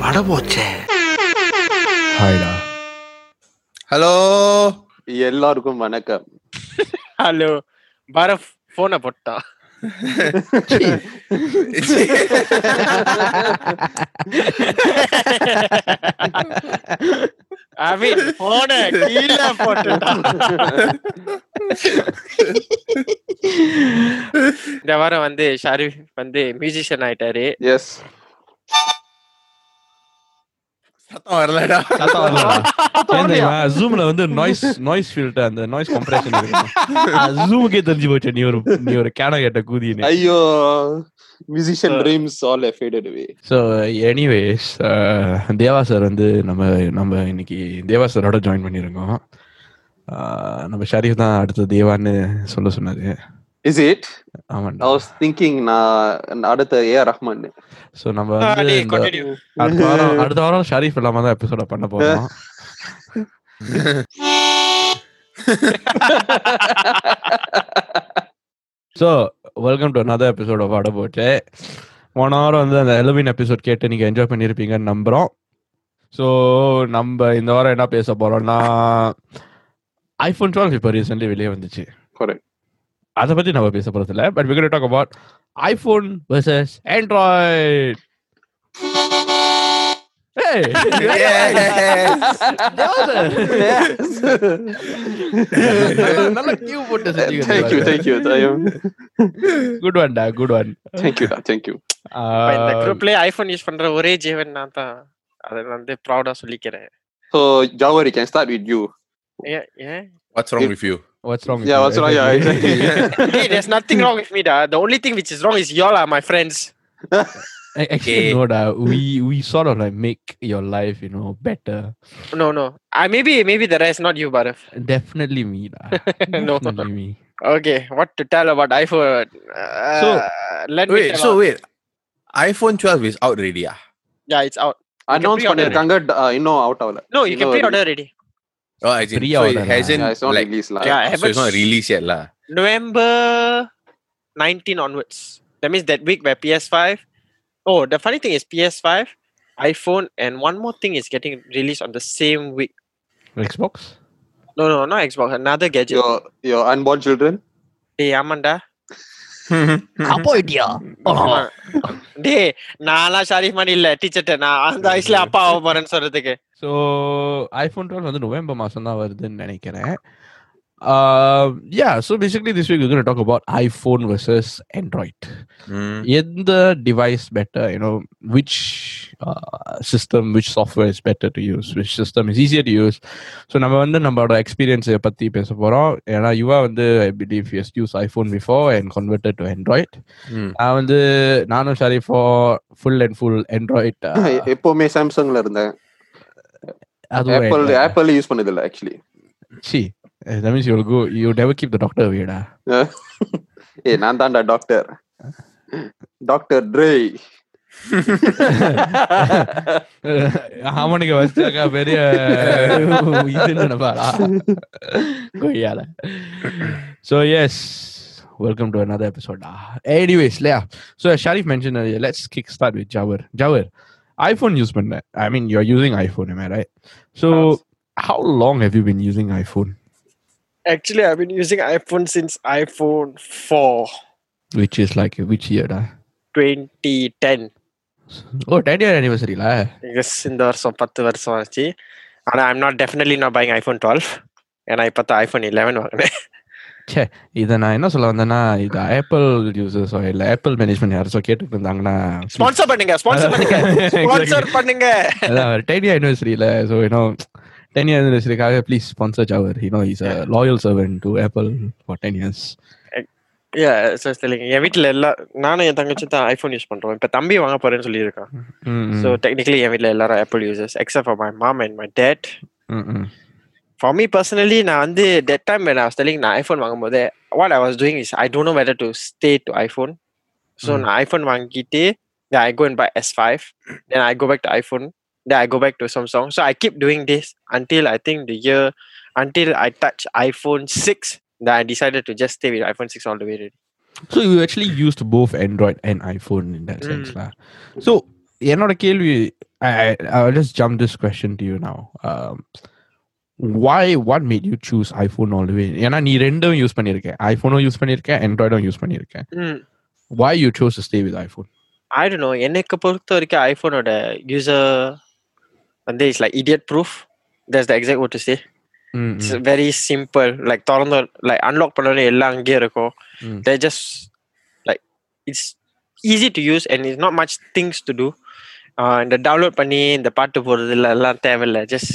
பட போச்சே ஹாய்டா ஹலோ எல்லாருக்கும் வணக்கம் ஹலோ பரஃப் போனை போட்டான் அபின் போனை போட்டுட்டான் இந்த வாரம் வந்து ஷாரிஃப் வந்து மியூசிஷியன் ஆயிட்டாரு. எஸ் சத்தம் வரலடா. சத்தம் வரலடா. ஜூம்ல வந்து நாய்ஸ் நாய்ஸ் ஃபில்டர் அந்த நாய்ஸ் கம்ப்ரஷன் இருக்கு. ஜூமுக்கே தெரிஞ்சு போச்சு நீ ஒரு நீ ஒரு கேன கேட்ட கூதின்னு. ஐயோ musician dreams all faded away so anyways Deva sir வந்து நம்ம நம்ம இன்னைக்கு தேவா சாரோட ஜாயின் பண்ணியிருக்கோம் Uh, நம்ம ஷரீஃப் தான் அடுத்த தேவான்னு சொல்ல சொன்னாரு. இஸ் இட் ஆமாண்டா. ஐ வாஸ் திங்கிங் நான் அடுத்த ஏ ரஹ்மான் ஸோ நம்ம வந்து. அடுத்த வாரம் அடுத்த வாரம் ஷரீஃப் இல்லாம தான் எபிசோட பண்ண போறோம். So welcome to another episode of போச்சு போன வாரம் வந்து அந்த எலவின் எபிசோட் கேட்டு நீங்க என்ஜாய் பண்ணியிருப்பீங்கன்னு நம்புறோம். ஸோ நம்ம இந்த வாரம் என்ன பேச போறோம்னா ஐஃபோன் டுவெல் இப்போ ரீசென்ட்லி வெளியே வந்துச்சு. Correct. அதை பத்தி நம்ம பேச போறது இல்லை but விகட் talk about iPhone versus Android நல்ல கியூ போட்டு thank you thank you good one டா good one thank you thank you இப்ப இந்த குரூப்லயே ஐபோன் யூஸ் பண்ற ஒரே ஜீவன் நான் தான் அதை வந்து ப்ரௌடா சொல்லிக்கிறேன் so Javari can start with you ஏன் ஏன் what's wrong with you what's wrong Yeah, what's wrong? Yeah, exactly. Hey, there's nothing wrong with me, da. The only thing which is wrong is y'all are my friends. Actually, Okay. no, da. We we sort of like make your life, you know, better. No, no. I maybe maybe the rest, not you, Barav. Definitely me, da. No. Definitely me. Okay, what to tell about iPhone? Uh, So- let me Wait, tell so out- wait. iPhone 12 is out already, ah? yeah, it's out. Announce pre-order it. பண்ணிருக்காங்க uh, இன்னும் out ஆகல No, you can இன்னும் pre-order already. Oh, as in, so it hasn't, Yeah, it's not like, released lah. Yeah, I so haven't. it's not released yet, lah. November 19 onwards. That means that week where PS5. Oh, the funny thing is PS5, iPhone, and one more thing is getting released on the same week. Xbox? No, no, not Xbox. Another gadget. Your your unborn children. Hey, Amanda. Apa idea? ஆமா. டேய் நான்லாம் ஷாரிஃப் மாதிரி இல்ல டீச்சர்ட்ட. நான் அந்த வயசுல அப்பா ஆக போறேன்னு சொல்றதுக்கு. So iPhone 12 வந்து நவம்பர் மாசம் தான் வருதுன்னு நினைக்கிறேன். Uh, yeah, so basically this week we're going to talk about iPhone versus Android. Mm. எந்த device better, you know, which uh, system, which software is better to use, which system is easier to use. So நம்ம வந்து நம்மளோட எக்ஸ்பீரியன்ஸை பற்றி பேச போகிறோம் ஏன்னா யுவா வந்து I believe is use iPhone before and converted to Android Mm. நான் வந்து நானும் சரி for full and full Android எப்பவுமே சாம்சங்ல இருந்தேன் ஆப்பிள் ஆப்பிள் யூஸ் பண்ணது இல்ல actually see that means you'll go you never keep the doctor away டா ஏ நான் தான்டா டாக்டர் டாக்டர் ட்ரே அவனுக்கு வச்சாக்கா பெரிய இது நினைப்பாரா கொய்யால so yes welcome to another episode ah. anyways yeah so as sharif mentioned earlier let's kick start with jawar jawar iphone use பண்ண i mean you're using iphone am i right so how long have you been using iphone Actually, I've been using iPhone since iPhone 4. Which is like which year? Da? 2010. Oh ten year அனிவர்சரியில yes இந்த வருஷம் பத்து வருஷம் ஆச்சு ஆனா I'm not definitely நான் பைங் iPhone twelve ஏன்னா இப்போ தான் ஐஃபோன் இலெவன் வாங்கினேன் சே இதை நான் என்ன சொல்ல வந்தேன்னா இது ஆப்பிள் யூசர்ஸோ இல்ல ஆப்பிள் மேனேஜ்மெண்ட் சோ கேட்டு இருந்தாங்கன்னா ஸ்பான்சர் பண்ணுங்க ஸ்பான்சர் பண்ணுங்க ஸ்பான்சர் பண்ணுங்க அதான் டென் இயர் அனிவர்சரியில சோ ஏன்னா 10 years please sponsor Jawar. You know, he's a loyal servant to Apple for 10 years. என் வீட்டுல எல்லா நானும் என் தங்கச்சி தான் ஐபோன் யூஸ் பண்றோம் இப்ப தம்பி வாங்க போறேன்னு சொல்லியிருக்கான் ஸோ டெக்னிக்கலி என் வீட்டுல எல்லாரும் Apple users except for my mom and my dad for me personally நான் வந்து டெட் டைம் நான் ஸ்டெலிங் நான் ஐஃபோன் வாங்கும்போது what I was doing is I don't know whether to stay to iPhone so நான் iPhone வாங்கிட்டு I go and buy S five then I go back to iPhone then I go back to Samsung. So I keep doing this until I think the year until I touch iPhone 6. Then I decided to just stay with iPhone 6 all the way. Really. So you actually used both Android and iPhone in that sense, Mm. lah. So என்னோட கேள்வி I, I- I'll just jump this question to you now. Um, why what made you choose iPhone all the way? ஏன்னா நீ ரெண்டும் use பண்ணிருக்க ஐபோனும் use பண்ணிருக்க ஆண்ட்ராய்டும் use பண்ணிருக்க ம் why you chose to stay with iPhone? I don't no எனக்கு பொறுத்த வரைக்கும் ஐஃபோனோட யூசர் வந்து it's like idiot proof that's the exact what to say Mm, it's very simple like திறந்து லைக் அன்லாக் பண்ணோன்னே எல்லாம் அங்கேயே இருக்கும் Mm. They just like it's easy to use and it's not much things to two இந்த download பண்ணி இந்த பாட்டு போடுறது இல்லை எல்லாம் தேவையில்லை just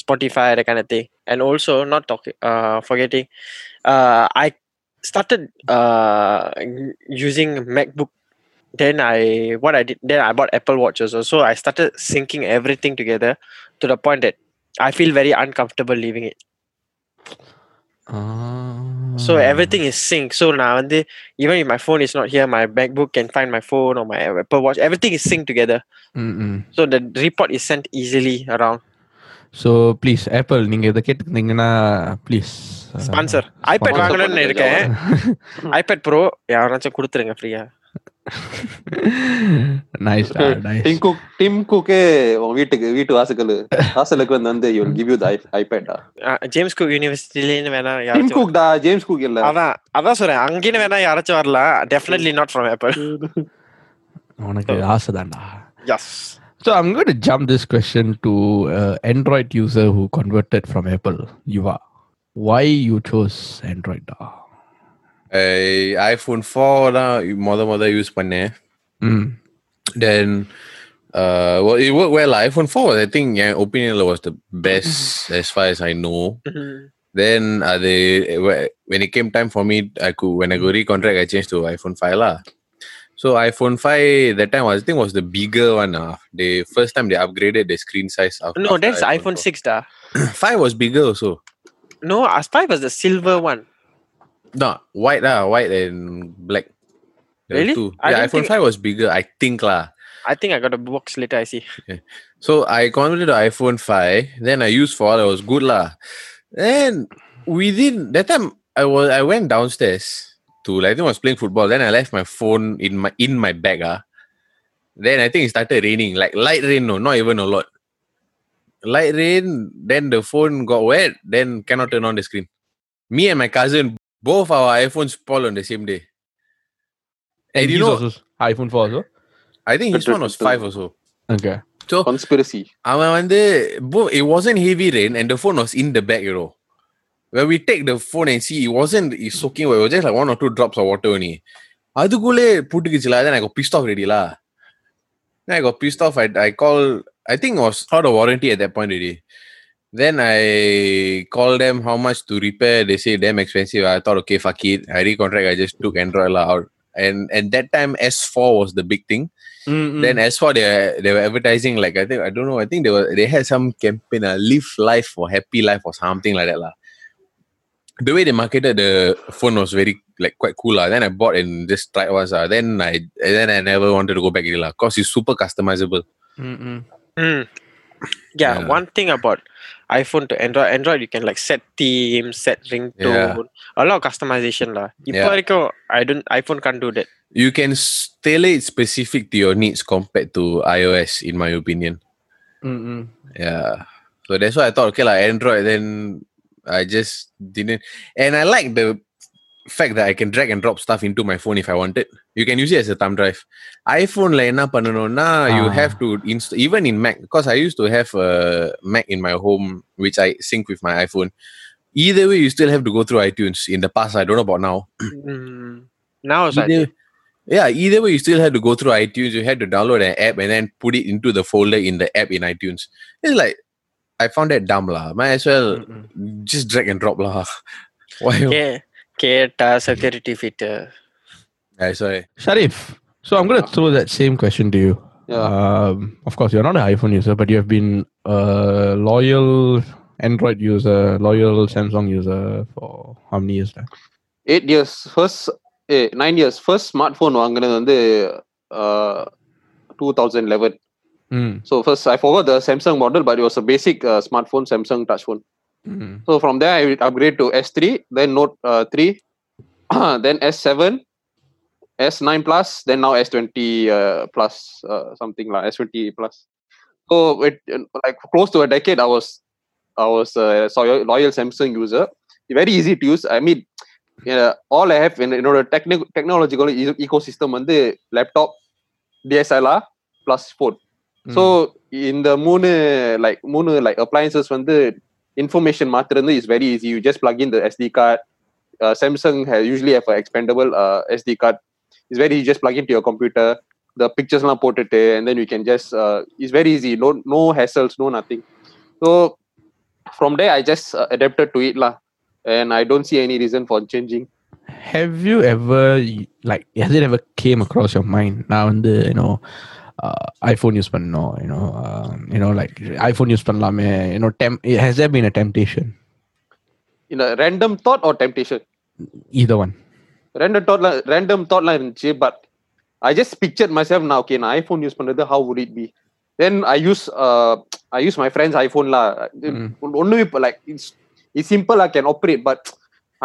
Spotify that kind of thing and also not talking uh forgetting uh i started uh using macbook then i what i did then i bought apple watch also so i started syncing everything together to the point that i feel very uncomfortable leaving it so Ah. everything is synced so now and then, even if my phone is not here my macbook can find my phone or my apple watch everything is synced together Mm, mm. so the report is sent easily around so please Apple நீங்க இதை கேட்டுருந்தீங்கன்னா please sponsor ipad Sponsor வாங்கணும்னு பண்ணுங்க, இருக்கேன் iPad bro யாராச்சும் கொடுத்துருங்க ஃப்ரீயா Nice nice Tim Cook Tim குக்கே உன் வீட்டுக்கு வீட்டு வாசலுக்கு வாசலுக்கு வந்து வந்து you give you the ஐபேடா James cook யூனிவர்சிட்டிலேன்னு வேணா டிம் யாராச்சும் குக் டா ஜேம்ஸ் குக் இல்ல அதான் அதான் சொல்றேன் அங்கேன்னு வேணா யாராச்சும் வரலாம் டெஃபினெட்லி நாட் ஃப்ரம் ஆப்பிள் உனக்கு ஆசைதான்டா yes So I'm going to jump this question to uh, Android user who converted from Apple. Yuva, why you chose Android? da? I- iPhone 4 தான் மொத மொத யூஸ் பண்ணேன் Mm. then uh well it worked well lah. iphone 4 was, i think yeah opinion was the best as far as i know then uh, they when it came time for me i could when i go recontract i changed to iphone 5 lah so iphone 5 that time was, i think was the bigger one uh. the first time they upgraded the screen size of No, after that's iPhone 6 da. 4. 5 was bigger also No, as 5 was the silver one. no white lah white and black There Really? two. I yeah iphone think- 5 was bigger i think lah I think I got a box later, I see. So I converted to iPhone 5. Then I used for all. It was good lah. Then within that time, I was I went downstairs to like I think I was playing football. Then I left my phone in my in my bag. Ah. Then I think it started raining, like light rain. No, not even a lot. Light rain. Then the phone got wet. Then cannot turn on the screen. Me and my cousin, both our iPhones spoiled on the same day. And And you his know, also iPhone 4 also? I think his one was five or so. Okay. So conspiracy அவன் வந்து bo- it wasn't heavy rain and the phone was in the bag you know when we take the phone and see it wasn't it's soaking wet it was just like one or two drops of water only அதுக்குள்ளே புட்டுக்குச்சுல then I got pissed off already lah then I got pissed off I, I called I think it was out of warranty at that point already then I called them how much to repair they say damn expensive I thought okay fuck it I recontract I just took Android lah out and at that time S4 was the big thing then S4 they they were advertising like I think I don't know I think they were they had some campaign uh, live life or happy life or something like that lah. The way they marketed the phone was very like quite cool lah. Then I bought and just tried once lah. Then I and then I never wanted to go back again lah. Cause it's super customizable. Mm-mm. Mm. Yeah, Yeah. one thing about iPhone to Android. Android you can like set theme, set ringtone. Yeah. A lot of customization lah. Yeah. Like, I don't iPhone can't do that. You can tailor it specific to your needs compared to iOS, in my opinion. Mm-mm. Yeah. So that's why I thought, okay, like Android, then I just didn't. And I like the fact that I can drag and drop stuff into my phone if I wanted. You can use it as a thumb drive. iPhone la என்ன பண்ணணும்னா you Ah. have to inst- even in Mac because I used to have a Mac in my home which I sync with my iPhone. Either way, you still have to go through iTunes. In the past, I don't know about now. Mm. Now it's like Either, yeah, either way, you still had to go through iTunes. You had to download an app and then put it into the folder in the app in iTunes. It's like I found that dumb lah. Might as well Mm-mm. just drag and drop lah. Why? yeah, கேட்டா security feature. Yeah, sorry. Sharif, so I'm going to throw that same question to you. Yeah. Um, of course, you're not an iPhone user, but you have been a loyal Android user, loyal Samsung user for how many years now? Eight years first A nine years first smart phone வாங்கினது வந்து two thousand eleven Mm. So first I ஃபோகோ the Samsung model but was a basic smart phone Samsung touch phone Mm. So from there, I will upgrade to S3, then Note uh, 3, then S7, S9 plus, then now S20 uh, plus uh, something like S20 plus. So it like close to a decade, I was I was a so- loyal Samsung user. Very easy to use. I mean, yeah, all I have in என்னோட technical technological e- ecosystem வந்து laptop, DSLR plus phone. So இந்த மூணு like மூணு like appliances வந்து information matrana is very easy. You just plug in the SD card. Uh, Samsung has, usually have an expandable uh, SD card. It's very easy. Just plug into your computer. The pictures are ported and then you can just. Uh, it's very easy. No no hassles. No nothing. So from there, I just uh, adapted to it lah, and I don't see any reason for changing. Have you ever like has it ever came across your mind now and the you know? uh, iPhone use பண்ணணும் you know um, you know like iPhone use பண்ணலாமே you know temp- has there been a temptation In a random thought or temptation? either one random thought லாம் random thought லாம் இருந்துச்சு but I just pictured myself now okay நான் iPhone use பண்றது how would it be then I use uh, I use my friend's iPhone lah Mm. ஒண்ணுமே இப்ப like it's it's simple I can operate but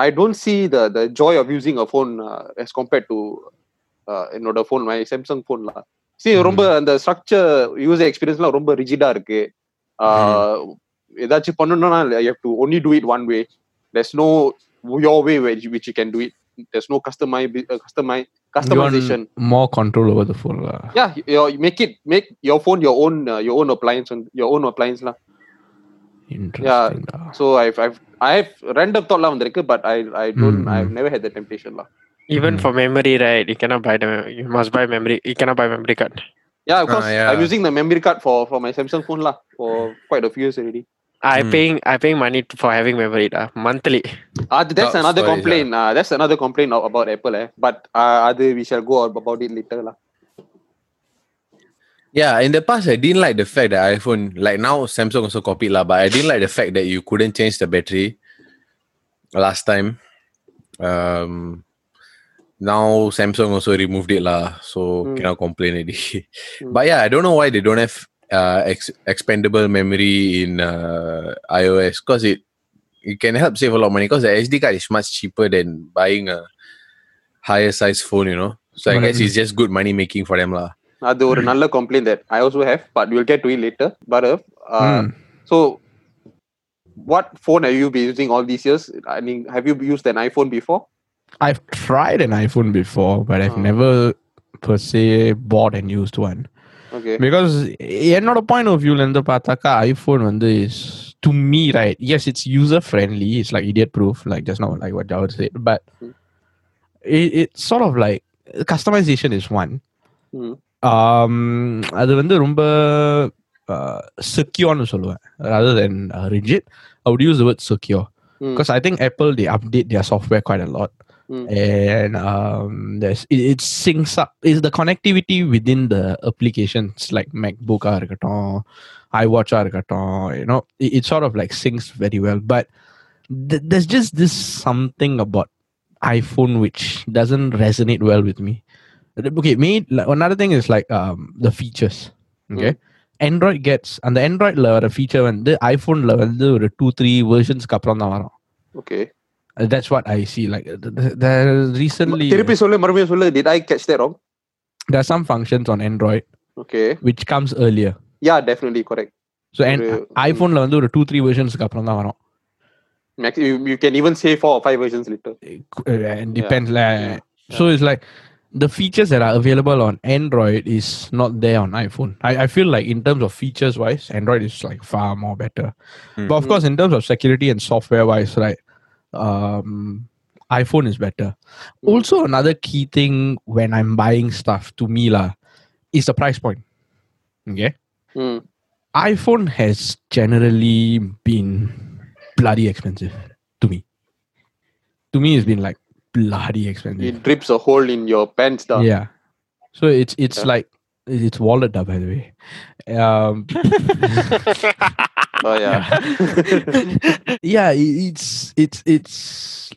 I don't see the the joy of using a phone uh, as compared to uh, என்னோட phone my Samsung phone lah see ரொம்ப அந்த structure user experience லாம் ரொம்ப rigid-ஆ இருக்கு uh, ஏதாச்சும் பண்ணணும்னா you have to only do it one way there's no your way which, which you can do it there's no customize uh, customize You want customization more control over the phone lah. yeah you, you make it make your phone your own uh, your own appliance and your own appliance lah interesting lah. so i've i've i've random thought lah வந்திருக்கு but i i don't Mm, i've never had the temptation lah even Mm. for memory, right? You cannot buy the. You must buy memory. You cannot buy memory card. yeah of course Ah, yeah. i'm using the memory card for for my samsung phone lah for quite a few years already I Mm. paying. I paying money for having memory lah monthly. uh, that's That's another why, complaint uh, that's another complaint about apple eh but uh, other we shall go about it later lah Yeah, in the past I didn't like the fact that iPhone, like now Samsung also copied lah, but I didn't like the fact that you couldn't change the battery last time. Um, now Samsung also removed it lah, so Hmm. cannot complain already. Hmm. But yeah, I don't know why they don't have uh, ex- expandable memory in uh, iOS because it it can help save a lot of money because the SD card is much cheaper than buying a higher size phone, you know. So I But, guess um, it's just good money making for them lah. அது ஒரு நல்ல complaint that i also have but we'll get to it later but uh, uh, Mm. So, what phone have you been using all these years? I mean, have you used an iPhone before? I've tried an iPhone before, but I've Oh. never per se bought and used one. Okay. Because என்னோட point of வியூல இருந்து பார்த்தாக்கா iPhone வந்து is to me right yes it's user friendly it's like idiot proof like just no like what Jawahar chat but Hmm. It's chart of like customisation is one Mm. அது வந்து ரொம்ப செக்யூர்னு சொல்லுவேன் rather than uh, rigid I would use the word secure Mm. because I think Apple they update their software quite a lot Mm. and um, there's it, it syncs up is the connectivity within the applications like MacBook ஆ இருக்கட்டும் iWatch ஆ இருக்கட்டும் you know it, it sort of like syncs very well but th- there's just this something about iPhone which doesn't resonate well with me okay me like, another thing is like um, the features okay Android gets அந்த Androidல வர feature வந்து iPhoneல வந்து ஒரு two three வெர்ஷன்ஸ்க்கு அப்புறம் தான் வரும் Okay. Uh, That's what I see. Like th- th- there recently, திருப்பி சொல்லு மறுபடியும் சொல்லு did I catch that wrong? there are some functions on Android Okay. which comes earlier. Yeah, definitely correct. So and ஒரு- iPhoneல வந்து ஒரு two three வெர்ஷன்ஸ்க்கு அப்புறம் தான் வரும் Max, you, you can even say four or five versions later. Uh, and depends lah. yeah, So it's like the features that are available on Android is not there on iPhone. I, I feel like in terms of features wise, Android is like far more better. Hmm. But of course, in terms of security and software wise, right, Um, iPhone is better. Also, another key thing when I'm buying stuff to me is the price point. Okay. Mm. iPhone has generally been bloody expensive to me. To me, it's been like bloody expensive. It drips a hole in your pants down. Yeah. So it's it's Yeah. like it's wallet up, by the way. Um, Oh yeah. yeah, i- it's it's it's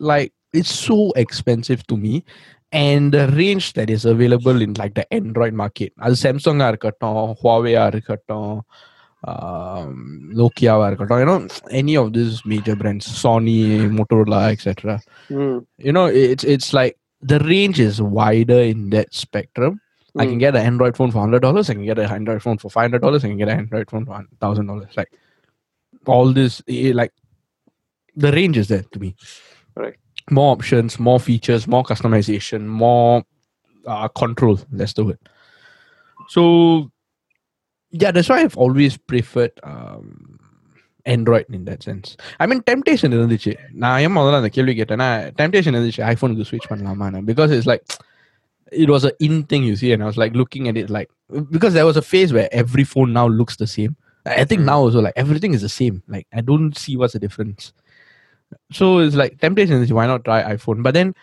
like it's so expensive to me. And the range that is available in like the Android market, அது Samsung ஆ இருக்கட்டும் Huawei ஆ இருக்கட்டும் um, Nokia ஆ இருக்கட்டும் you know any of these major brands Sony Motorola etc Mm. you know it's it's like the range is wider in that spectrum. I can Mm. get an Android phone for hundred dollars. I can get an Android phone for five hundred dollars. I can get an Android phone for thousand dollars. Like all this, eh, like the range is there to me. Correct. More options, more features, more customization, more uh, control. Let's do it. So yeah, that's why I've always preferred um, Android in that sense. I mean, temptation இருந்துச்சு நான் ஏன் முதல்ல அந்த கேள்வி கேட்டேன்னா temptation இருந்துச்சு ஐஃபோனுக்கு ஸ்விட்ச் பண்ணலாமான்னு because it's like it was an in thing you see and I was like looking at it like because there was a phase where every phone now looks the same. I think now also like everything is the same. Like I don't see what's the difference. So it's like temptation is why not try iPhone? But then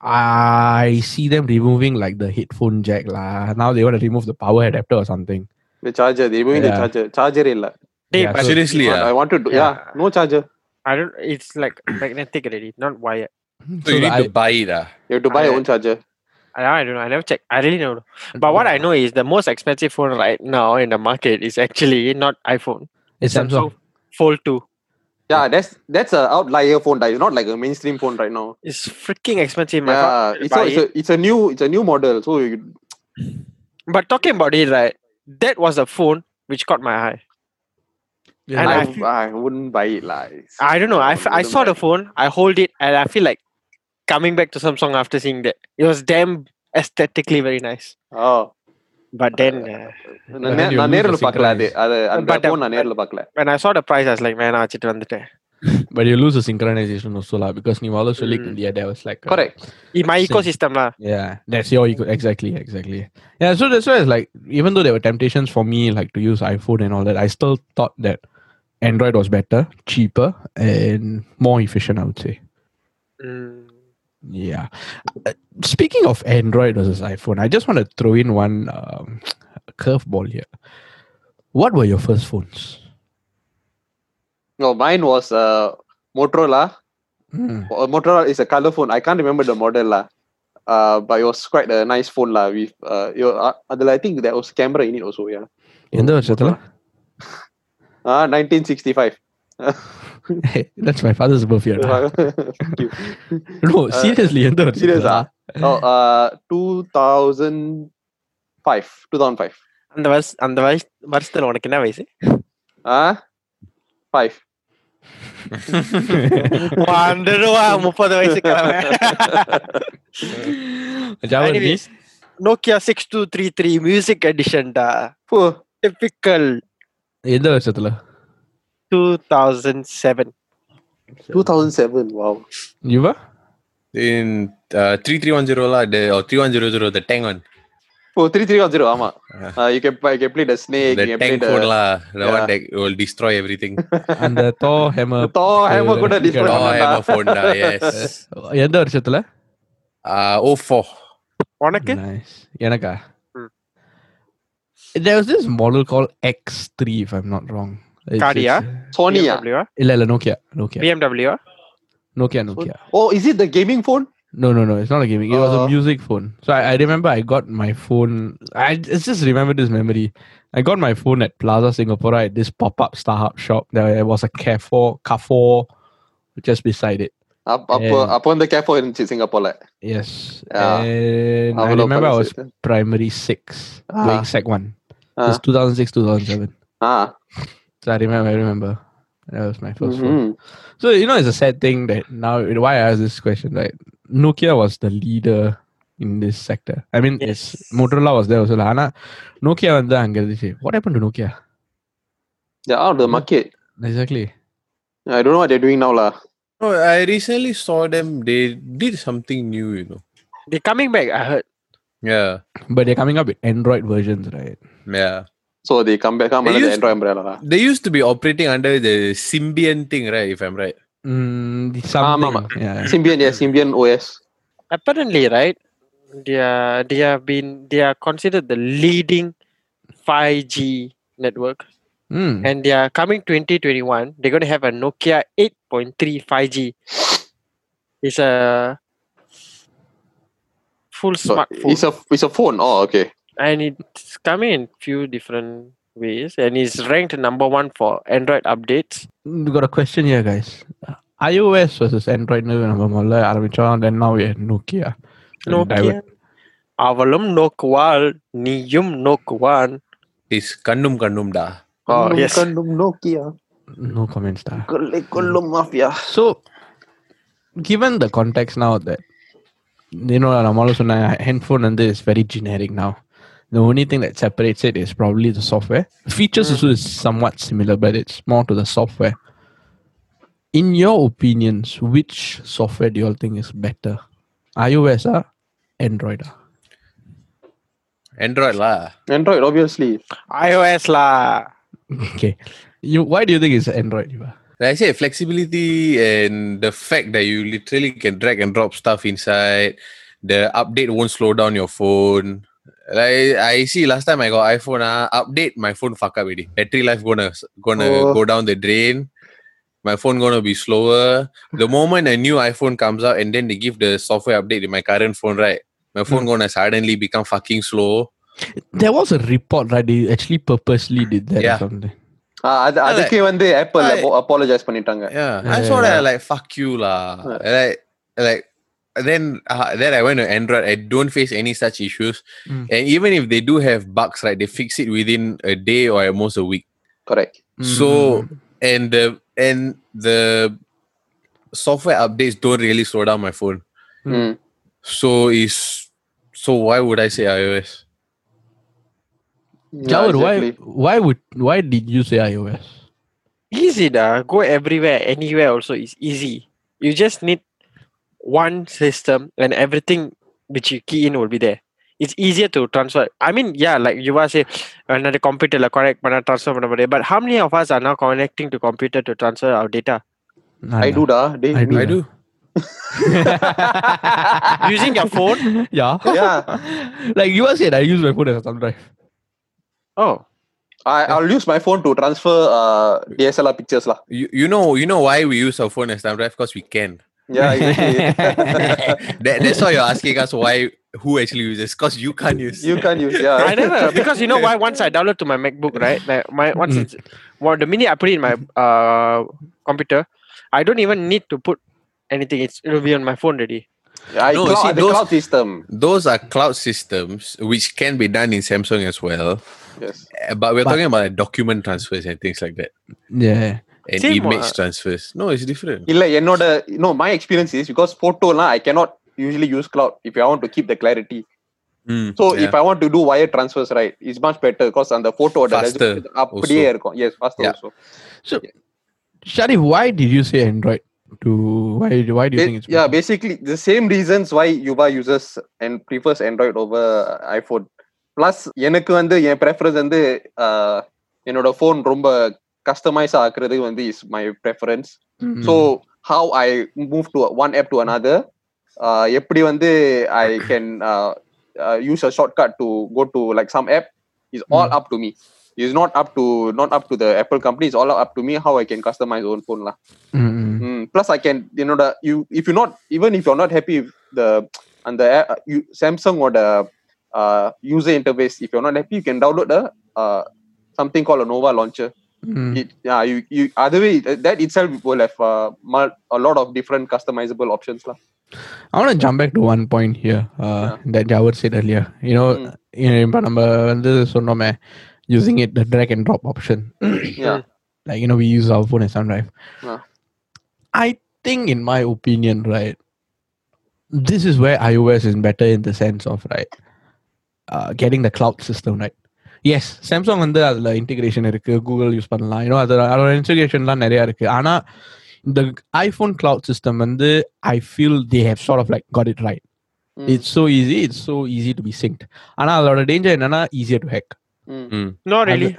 I see them removing like the headphone jack lah. Now they want to remove the power adapter or something. The charger, they moving the Yeah. charger. Charger illa. Hey, Yeah, so- Seriously, I yeah. want to do. Yeah. Yeah, no charger. I don't. It's like magnetic already, not wired. So you need I- to buy it. Ah. You have to buy your own charger. I, I don't know. I never checked. I really don't know. But what I mm. know is the most expensive phone right now in the market is actually not iPhone. it's Samsung. Fold 2. Yeah, that's that's a outlier phone. That is not like a mainstream phone right now. It's freaking expensive. My Yeah, it's a, it's, a, it's a new it's a new model. So you, But talking about it, right? That was a phone which caught my eye. And I, I feel- I wouldn't buy it lah. It's- I don't know. I, wouldn't saw the phone, I hold it, and I feel like coming back to Samsung after seeing that. It was damn aesthetically very nice. Oh, But then uh, நான் then நே- you நான் lose நேர்ல the பார்க்கல அது அது அந்த But, uh, phone நான் நேர்ல பார்க்கல when I saw the price, I was like, man, வச்சிட்டு வந்துட்டேன். But you lose the synchronization also lah because நீ முதல்ல சொல்லி Mm. India there was like a- correct In my Same. ecosystem lah. Yeah, that's your ego. Exactly, exactly. Yeah, so that's why it's like, even though there were temptations for me, like to use iPhone and all that, I still thought that Android was better, cheaper, and more efficient. I would say. Mm. Yeah. Uh, speaking of Android versus iPhone, I just want to throw in one um, curveball here. What were your first phones? no mine was uh Motorola Hmm. Uh, Motorola is a color phone I can't remember the model lah uh but it was quite a nice phone lah with uh you uh, அதுல I think there was camera in it also yeah எந்த வருஷத்துல? uh 1965 Hey, that's my father's birthday. Thank you. no, seriously, எந்த ah? oh uh 2005 2005 அந்த வருஷ அந்த வருஷ வருஷத்துல உனக்கு என்ன வயசு? ah 5 வந்துடுவா முப்பது வயசு? Anyways, Nokia six two three three music எடிஷன்டா typical எந்த வருஷத்துல? Two thousand seven 2007 wow You were? In uh, 3310 lah, the, or 3100, the tank one. oh 3310 ஆமா Yeah. uh, you can you can play the snake The you can play tank the phone lah, the Yeah. one that will destroy everything. அந்த Thor hammer. Thor hammer கூட uh, destroy Oh, oh, பண்ணா. hammer phone lah, yes. எந்த வருஷத்துல? Uh, 04. உனக்கு Nice. எனக்கா? Hmm. There was this model called X3 if I'm not wrong. Cardia, Sonya, illa Nokia, Nokia, BMW, Nokia, Nokia. Oh, is it the gaming phone? No, no, no. It's not a gaming. It was a uh. music phone. So I, I remember I got my phone. I just remember this memory. I got my phone at Plaza Singapura, at this pop up startup shop. There was a Carrefour, Carrefour just beside it. Up, up, and, up on the Carrefour in Singapore. Like. Yes. Yeah. And I, remember I was primary six, ah. going sec one. It's 2006, 2007. Ah. So I remember, I remember. That was my 1st phone. mhm. So you know, it's a sad thing that now why I ask this question, right? Nokia was the leader in this sector. I mean, it's Yes. Motorola was there also. lah. ஆனா Nokia வந்து அங்க இருந்துச்சு. What happened to Nokia? they're out of the market Exactly. I don't know what they're doing now lah Oh, I recently saw them. They did something new, you know. they coming back I heard Yeah, But they're coming up with Android versions, right? yeah. So they come back come They under the Android umbrella lah They used to be operating under the Symbian thing, right? If I'm right. Mm, something. ஆமா. Yeah. Symbian yes Symbian OS apparently right they are they have been they are considered the leading 5G network Mm. and they are coming 2021 they're going to have a Nokia 8.3 5G it's a full so smartphone it's a it's a phone oh okay and it's coming in few different ways and it's ranked number one for Android updates We got a question here, guys. iOS versus Android னு நம்ம முதல்ல ஆரம்பிச்சோம் then now we have Nokia. Nokia. அவளும் நோக்குவாள் நீயும் நோக்குவான் Is கண்ணும் கண்ணும் da. Oh, yes. Nokia. No comments da. கொள்ளை கொள்ளும் mafia. So, given the context now that you know, நம்மளும் சொன்ன handphone வந்து is very generic now. The only thing that separates it is probably the software. Features also is somewhat similar, but it's more to the software. In your opinions, which software do you all think is better? iOS or Android? ah? Android lah. Android, obviously. iOS lah. Okay. You why do you think it's Android? Like I say flexibility and the fact that you literally can drag and drop stuff inside. The update won't slow down your phone. Like I see last time I got iPhone, ah, update my phone fuck up already. Battery life gonna gonna Oh. go down the drain. My phone gonna be slower. The moment a new iPhone comes out and then they give the software update in my current phone, right? My phone gonna suddenly become fucking slow. There was a report, right? They actually purposely did that Yeah. or something. Ah, அது அதுக்கே வந்து apple I- apologise பண்ணிட்டாங்க Yeah, Yeah, I saw yeah, that yeah. like fuck you lah. Like like then uh, then I went to Android. I don't face any such issues, mm. and even if they do have bugs, right, they fix it within a day or at most a week. Correct. So mm. and the and the software updates don't really slow down my phone. Mm. mm. So is so why would I say iOS? Yeah, Jawad, exactly. why why would why did you say iOS? Easy da. Go everywhere, anywhere also is easy. You just need one system and everything which you key in will be there. It's easier to transfer. I mean, yeah, like you were say another computer like correct பண்ண transfer பண்ண முடியும். But how many of us are now connecting to computer to transfer our data? I do da. They, I do. I do. Using your phone? Yeah. Yeah. like you said, I use my phone as a thumb drive. Oh. I, I'll use my phone to transfer uh, DSLR pictures lah. You, you know you know why we use our phone as thumb drive? Because we can. Yeah, exactly. that, that's why you're asking us why who actually uses because you can't use. you can't use. Yeah. I never because you know why once I download to my MacBook, right? Like my once Mm. it's well, the minute I put it in my uh computer, I don't even need to put anything. It's it'll be on my phone already. I No, cloud, see, the those- cloud system. Those are cloud systems which can be done in Samsung as well. Yes. Uh, But we're But- talking about like, document transfers and things like that. Yeah and Same he makes uh, transfers. No, it's different. Illa, என்னோட no, my experience is because photo lah, I cannot usually use cloud if I want to keep the clarity. Mm, so yeah. if I want to do wire transfers, right, it's much better because on the photo faster அப்படியே இருக்கும். Yes, faster yeah. also. So, yeah. Sharif, why did you say Android? To why? Why do you think it's yeah? Better? Basically, the same reasons why Yuva uses and prefers Android over iPhone. Plus எனக்கு வந்து என் preference வந்து uh, என்னோட phone ரொம்ப customise ஆக்குறது வந்து is my preference. Mm. So how I move to one app to another, uh, எப்படி வந்து I can uh, uh, use a shortcut to go to like some app is all up to me. It's not up to not up to the Apple company. It's all up to me how I can customize own phone lah. Mm, mm. Mm, plus, I can you know the you if you're not even if you're not happy with the and the uh, you, Samsung or the uh, user interface, if you're not happy, you can download the uh, something called a Nova launcher. Mm. It yeah you you other way that itself will have uh, mul- a lot of different customizable options lah. I want to jump back to one point here uh, Yeah. that Jawar said earlier. You know, Mm. you know, இப்ப நம்ம வந்து சொன்னோமே using it the drag and drop option. Yeah. like you know, we use our phone as thumb drive. Yeah. I think, in my opinion, right, this is where iOS is better in the sense of right, uh, getting the cloud system right. Yes Samsung வந்து அதில் integration இருக்கு Google use பண்ணலாம் you know அது அதோட இன்டிகிரேஷன்லாம் நிறையா இருக்கு ஆனால் இந்த ஐஃபோன் கிளவுட் சிஸ்டம் வந்து I feel they have sort of like got it right. It's so easy it's so easy to be synced ஆனால் அதோட டேஞ்சர் என்னன்னா easier to hack. Not really.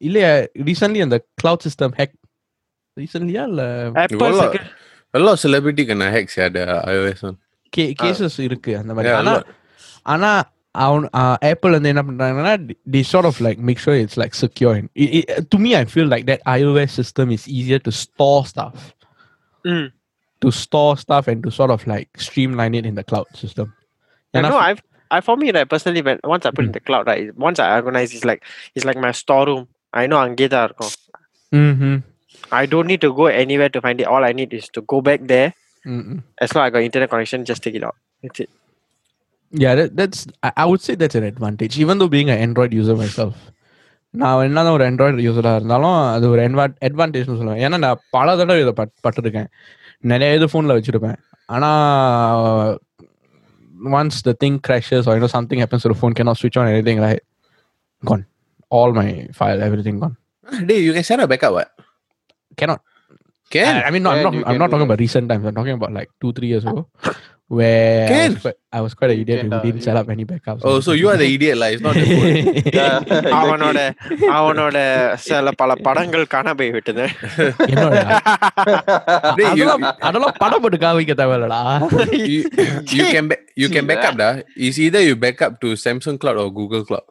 இல்லையா ரீசென்ட்லி அந்த கிளவுட் சிஸ்டம் ஹேக் ரீசென்ட்லியா இல்லை Apple Wallah. secret- A lot of celebrity can hack yeah, the iOS one. கே cases இருக்கு அந்த மாதிரி ஆனா. ஆனா அவன் ஆப்பிள் வந்து என்ன பண்றாங்கன்னா தி chart of like make sure it's like secure to me I feel like that iOS system is easier to store stuff Mm. to store stuff and to sort of like streamline it in the cloud system I And know. I I've I for me right personally when once I put in the cloud right once I organize it's like it's like my storeroom. I know அங்கே தான் இருக்கும். mm-hmm. I don't need to go anywhere to find it. All I need is to go back there. Mm-mm. As long as I got internet connection, just take it out. That's it. Yeah, that, that's I, I would say that's an advantage. Even though being an Android user myself, நான் என்னதான் ஒரு Android யூஸராக இருந்தாலும் அது ஒரு என்வா அட்வான்டேஜ்னு சொல்லுவேன் ஏன்னா நான் பல தடவை இதை பட் பட்டிருக்கேன் நிறைய இது ஃபோனில் வச்சுருப்பேன் ஆனால் once the thing crashes or you know something happens to the phone cannot switch on anything right gone all my file everything gone Hey, you can set up backup. What? cannot Can? I, I mean, no, I'm Can, not. you I'm can not do talking that. about recent times. I'm talking about like two, three years ago, where I Can. was, quite, I was quite an You idiot can, who uh, didn't you set up any backups. oh, so you are the idiot, like it's not the phone. Yeah, exactly. அவனோட அவனோட சில பல படங்கள் காண போய் விட்டது என்னோட Dey, you- அதெல்லாம் அதெல்லாம் படம் போட்டு காமிக்க தேவையில்லடா you, you can ba- you can back up, da. It's either you back up to Samsung Cloud or Google Cloud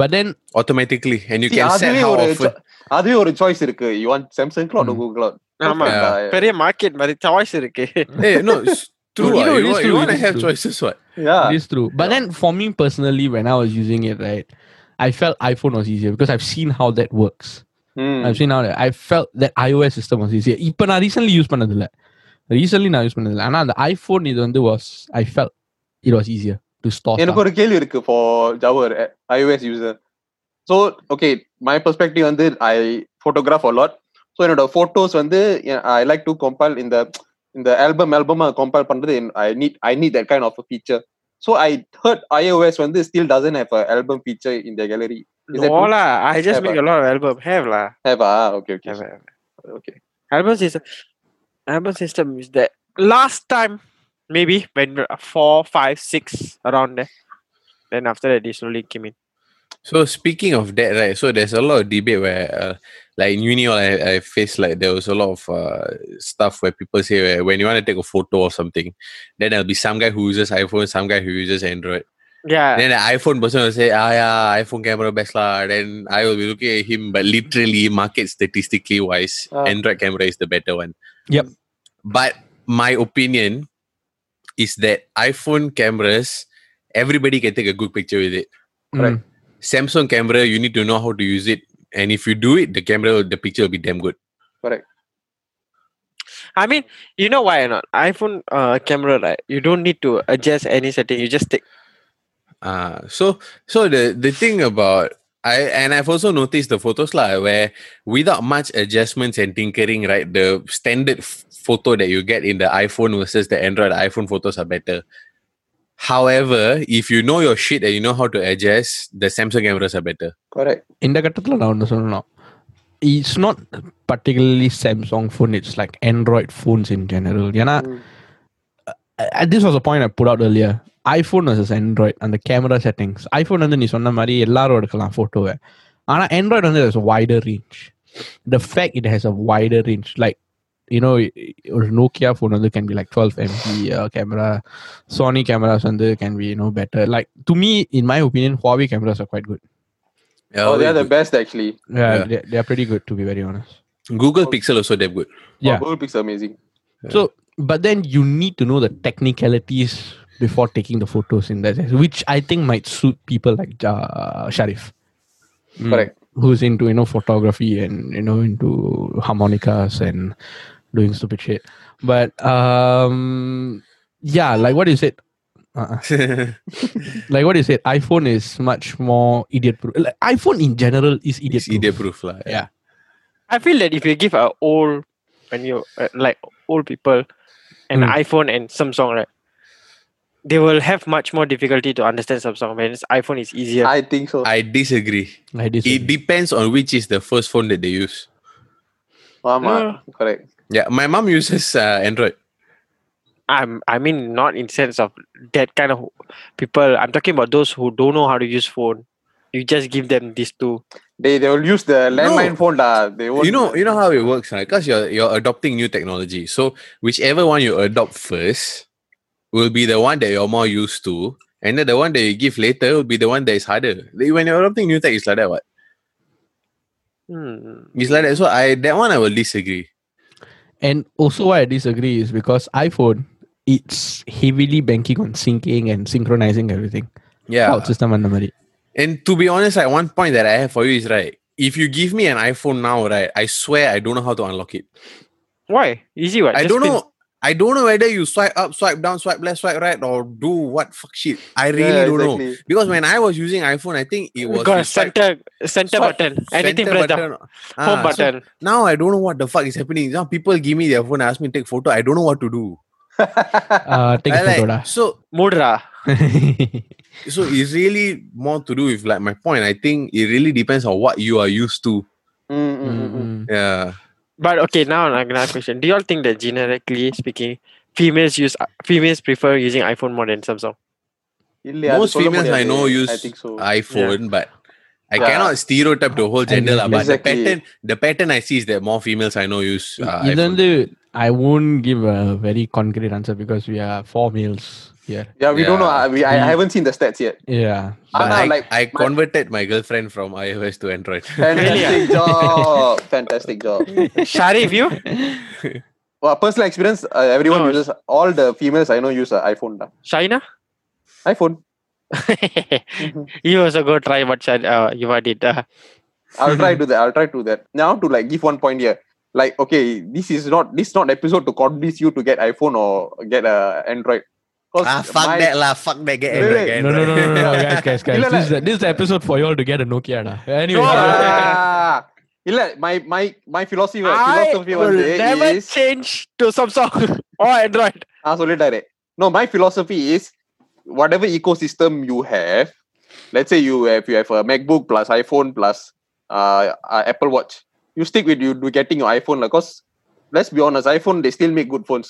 but then automatically, and you See, can set அதுவே how ஒரு often. cho- அதுவே ஒரு choice இருக்கு you want Samsung cloud Hmm. Google cloud ஆமா Yeah. பெரிய market மாதிரி choice இருக்கு Hey, no, it's true. You ah. know, You, it is want- true, you it want to is have true. choices, what? Yeah it is true. But then for me personally, when I was using it, right, I felt iPhone was easier because I've seen how that works. I've seen how that, I felt that iOS system was easier. இப்போ நான் recently use பண்ணதில்ல recently நான் use பண்ணதில்ல ஆனா அந்த iPhone இது வந்து was I fell it was easier to stop எனக்கு ஒரு கேள்வி இருக்கு for Jawahar iOS user so okay my perspective வந்து ஐ ஃபோட்டோகிராஃப் அலாட் ஸோ என்னோட ஃபோட்டோஸ் வந்து ஐ லைக் டு கம்பைல் இந்த இந்த ஆல்பம் ஆல்பம் கம்பைல் பண்றது I need I need that kind of feature so I heard iOS வந்து still dozen have album feature in the gallery Is that No true? lah, I just Have make a lot of album. Have lah. Have ah okay okay Have, have. Okay Album system. Album system is that last time maybe when uh, four, five, six around there. Then after that they slowly came in. So speaking of that, right? So there's a lot of debate where, uh, like in uni, I, I faced like there was a lot of uh, stuff where people say where when you want to take a photo or something, then there'll be some guy who uses iPhone, some guy who uses Android. Yeah. Then the iPhone person will say, ah yeah, iPhone camera best lah. Then I will be looking at him, but literally, market statistically wise, Ah. Android camera is the better one. Yep. But my opinion is that iPhone cameras, everybody can take a good picture with it. Correct. Samsung camera, you need to know how to use it. And if you do it, the camera, the picture will be damn good. Correct. I mean, you know why not? iPhone uh, camera, right? You don't need to adjust any setting. You just take. Uh, so so the the thing about I and I've also noticed the photos lah where without much adjustments and tinkering, right? The standard f- photo that you get in the iPhone versus the Android iPhone photos are better. However, if you know your shit and you know how to adjust, the Samsung cameras are better. Correct இந்த கட்டத்துல நான் ஒன்று சொல்லணும் it's not particularly Samsung phone it's like Android phones in general ஏன்னா this was a point I put out earlier iPhone versus Android அந்த camera settings iPhone வந்து நீ சொன்ன மாதிரி எல்லாரும் எடுக்கலாம் ஃபோட்டோவை ஆனால் ஆண்ட்ராய்டு வந்து there's a wider range the fact it has a wider range like you know ஒரு நோக்கியா ஃபோன் வந்து can be like 12 MP uh, camera Sony cameras வந்து can be you know better like to me in my opinion Huawei cameras are quite good Yeah, Oh, they are very the good. best actually. yeah, Yeah. They, they are pretty good to be very honest Google Pixel also damn good. Yeah. Oh, Google Pixel amazing. So, but then you need to know the technicalities before taking the photos in that sense, which I think might suit people like uh, Sharif, Mm. Correct. who's into you know photography and you know into harmonicas and doing stupid shit. But um, yeah, like what you said. Uh-uh. Like what you said, iPhone is much more idiot proof. Like, iPhone in general is idiot proof. idiot proof lah. Yeah. I feel that if you give a old, when you uh, like old people, an Mm. iPhone and Samsung, right? They will have much more difficulty to understand Samsung. Whereas iPhone is easier. I think so. I disagree. I disagree. It depends on which is the first phone that they use. ஆமா Uh, correct. Yeah, my mom uses uh, Android. I'm I mean not in sense of that kind of people. I'm talking about those who don't know how to use phone. You just give them these two. They they will use the landline phone da. They won't. you know you know how it works right because you're you're adopting new technology so whichever one you adopt first will be the one that you're more used to and then the one that you give later will be the one that is harder Like, when you're adopting new tech it's like that what Hmm. it's like that so i that one i will disagree and also, why I disagree is because iPhone it's heavily banking on syncing and synchronizing everything. Yeah. System and memory. And to be honest, like one point that I have for you is right. If you give me an iPhone now, right, I swear I don't know how to unlock it. Why? Easy what? I Just don't know. I don't know whether you swipe up, swipe down, swipe left, swipe right, or do what fuck shit. I really Yeah, don't know. Because when I was using iPhone, I think it was got you a swipe- center center swipe button. Anything center press down. button. Ah, Home so button. now I don't know what the fuck is happening. Now people give me their phone, ask me to take photo. I don't know what to do. Uh, take I a like- photo, da. so Mudra. so it's really more to do with like my point. I think it really depends on what you are used to. Mm, mm, mm. Yeah. But okay, now another question. Do you all think that generically speaking, females use females prefer using iPhone more than Samsung? Most females I know use I think so. iPhone, yeah. but I yeah. cannot stereotype the whole gender, I mean, but exactly. the pattern the pattern I see is that more females I know use uh, Even iPhone. Though I won't give a very concrete answer because we are four males here. Yeah, we don't know. Yeah. I, we, I We- haven't seen the stats yet. Yeah. But Anna, I, like, I converted my girlfriend from iOS to Android. Fantastic job. Fantastic job. Sharif, you? Well, personal experience, uh, everyone No. uses, all the females I know use uh, iPhone. Da. China? iPhone. you also go try what uh, you did. Uh, I'll try to that. I'll try to that. Now to like give one point here. Like, okay, this is not this is not episode to convince you to get iPhone or get a Android. 'Cause ah, fuck my- that lah. Fuck that. Get Wait, Android. wait. Get No, no, Android. no, no, no, guys, guys, guys. இல்ல, இல்ல. This is, the, this is the episode for you all to get a Nokia. Da. Anyway. Ah, இல்ல, my my my philosophy I philosophy will வந்து never is change to Samsung or Android. Ah, சொல்லிட்டாரு. No, my philosophy is whatever ecosystem you have, let's say you have you have a MacBook plus iPhone plus uh, uh, Apple Watch, you stick with you do getting your iPhone because let's be honest, iPhone they still make good phones.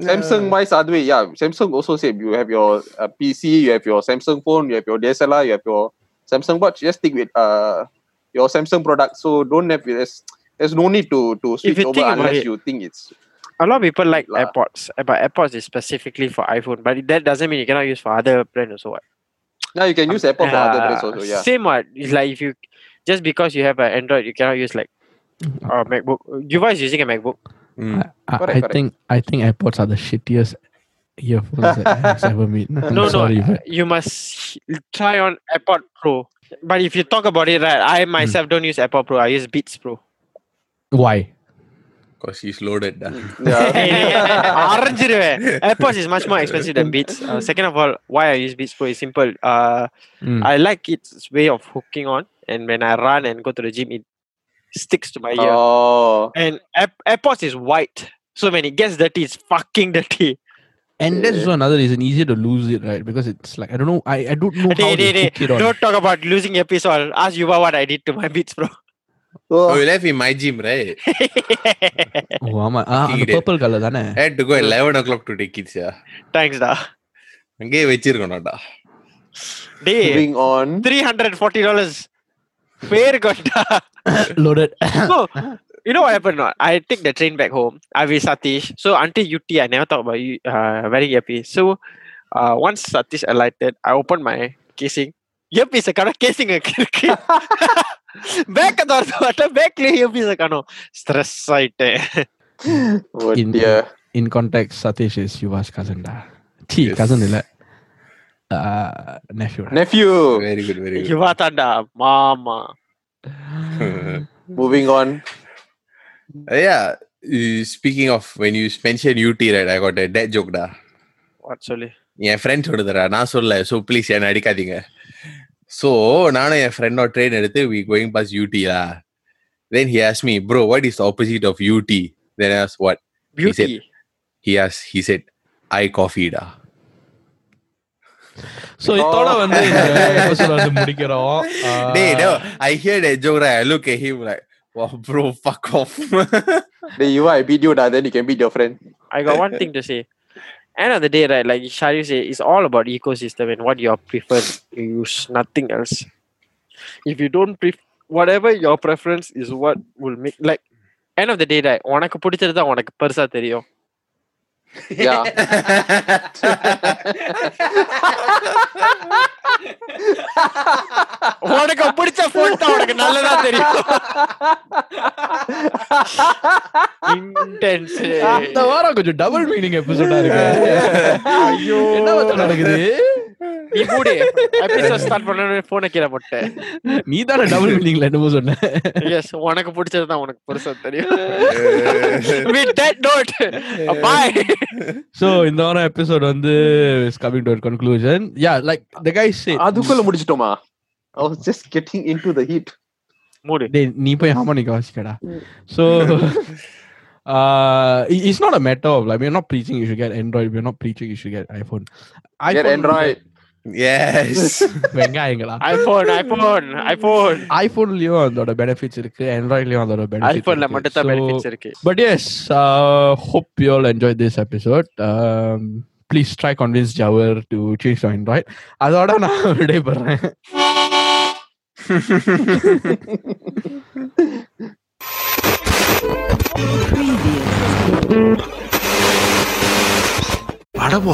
Samsung wise, other way, yeah. Samsung also same. You have your uh, PC, you have your Samsung phone, you have your DSLR, you have your Samsung watch. Just stick with uh your Samsung product. So don't have there's, there's no need to to switch over unless it, you think it's A lot of people like Lah. AirPods, uh, but AirPods is specifically for iPhone. But that doesn't mean you cannot use for other brand also. What? now you can use Apple for other brands also. Yeah. Same what? It's like if you just because you have an Android, you cannot use like a MacBook. You guys using a MacBook? Mm. I, I, correct, I correct. think I think AirPods are the shittiest earphones that I've ever made. I'm no, sorry, no, but... you must try on AirPod Pro. But if you talk about it, right, I hmm. myself mm. don't use AirPod Pro. I use Beats Pro. Why? Because he's loaded. Da. Yeah. AirPods is much more expensive than Beats. Uh, second of all, why I use Beats Pro is simple. Uh, mm. I like its way of hooking on, and when I run and go to the gym, it sticks to my ear. oh. And Air- AirPods is white, so when it gets dirty, it's fucking dirty. And that's also another reason easier to lose it, right? Because it's like I don't know, I, I don't know how Dey, dey, they dey, hook it on. Don't talk about losing earpiece. All ask Yuva what I did to my Beats Pro. Oh, Oh, you left in my gym, right? Oh, ஆமா ஆ, அந்த Fucking purple color தானே I had to go at 11 o'clock to take it, yeah. Thanks, da. அங்கேயே வச்சிருக்கணும்டா Day moving on. three hundred forty dollars. Fair got loaded. so, you know what happened? Not? I take the train back home. I with Satish. So until UT, I never talk about you uh, very happy. So uh, once Satish alighted, I opened my casing. Earpiece, I got casing. Back ಅದು ಅರ್ಥ a kind of stress site. India in context, Satish is ಯುವಾಸ್ cousin. Da, ಠೀ cousin ಇಲ್ಲ nephew. da. Nephew. Very good very good இவா தாண்டா மாமா Moving on. yeah uh, speaking of when you mentioned UT right I got a dead joke டா what சொல்லி என் friend சொல்லுதுடா நான் சொல்ல so please என்ன அடிக்காதீங்க ஸோ நானும் என் ஃப்ரெண்டோட ட்ரெயின் எடுத்து we going pass யூடி law then he as me bro what is opposite of யூடி then as what beauty he as he said I காஃபிடா So இதோட வந்து இந்த episode வந்து முடிக்கிறோம். Uh, டேய் no I hear that joke right I look at him like wow bro fuck off Then you are I beat you, da, then you can beat your friend. I got one thing to say. End of the day, right? Like Shari say, it's all about ecosystem and what you prefer. You use nothing else. If you don't pref- whatever your preference is, what will make like end of the day, right? உனக்கு பிடிச்சது தான் உனக்கு பெருசா தெரியும் Yeah. உனக்கு பிடிச்ச phone தான் உனக்கு நல்லதா தெரியும். இன்டென்ஸ் இந்த வாரம் கொஞ்சம் டபுள் மீனிங் எபிசோடா இருக்கு. ஐயோ. என்ன நடக்குது? நீ மூடு எபிசோட் ஸ்டார்ட் பண்ண போனை கீழே போட்டேன் நீ தானே டபுள் மீனிங்ல என்னமோ சொன்ன எஸ் உனக்கு பிடிச்சது தான் உனக்கு பெருசா தெரியும் with that note bye so இந்த வாரம் எபிசோட் வந்து is coming to conclusion yeah like the கை சே அதுக்குள்ள முடிச்சிட்டோமா I was just getting into the heat. மூடு டேய் நீ போய் harmonic வாசிக்கடா so uh it- it's not a matter of like we're not preaching you should get android we're not preaching you should get iphone Get Android. yes வெங்காயங்களா? IPhone iPhone iPhone ஐபோன்லயும் அதோட benefits இருக்கு ஆண்ட்ராய்ட்லயும் அதோட benefits ஐபோன்ல மட்டும் தான் benefits இருக்கு. But yes hope you all enjoy this episode please try convince your to change to Android அதோட நான் விடைபெறேன். படம்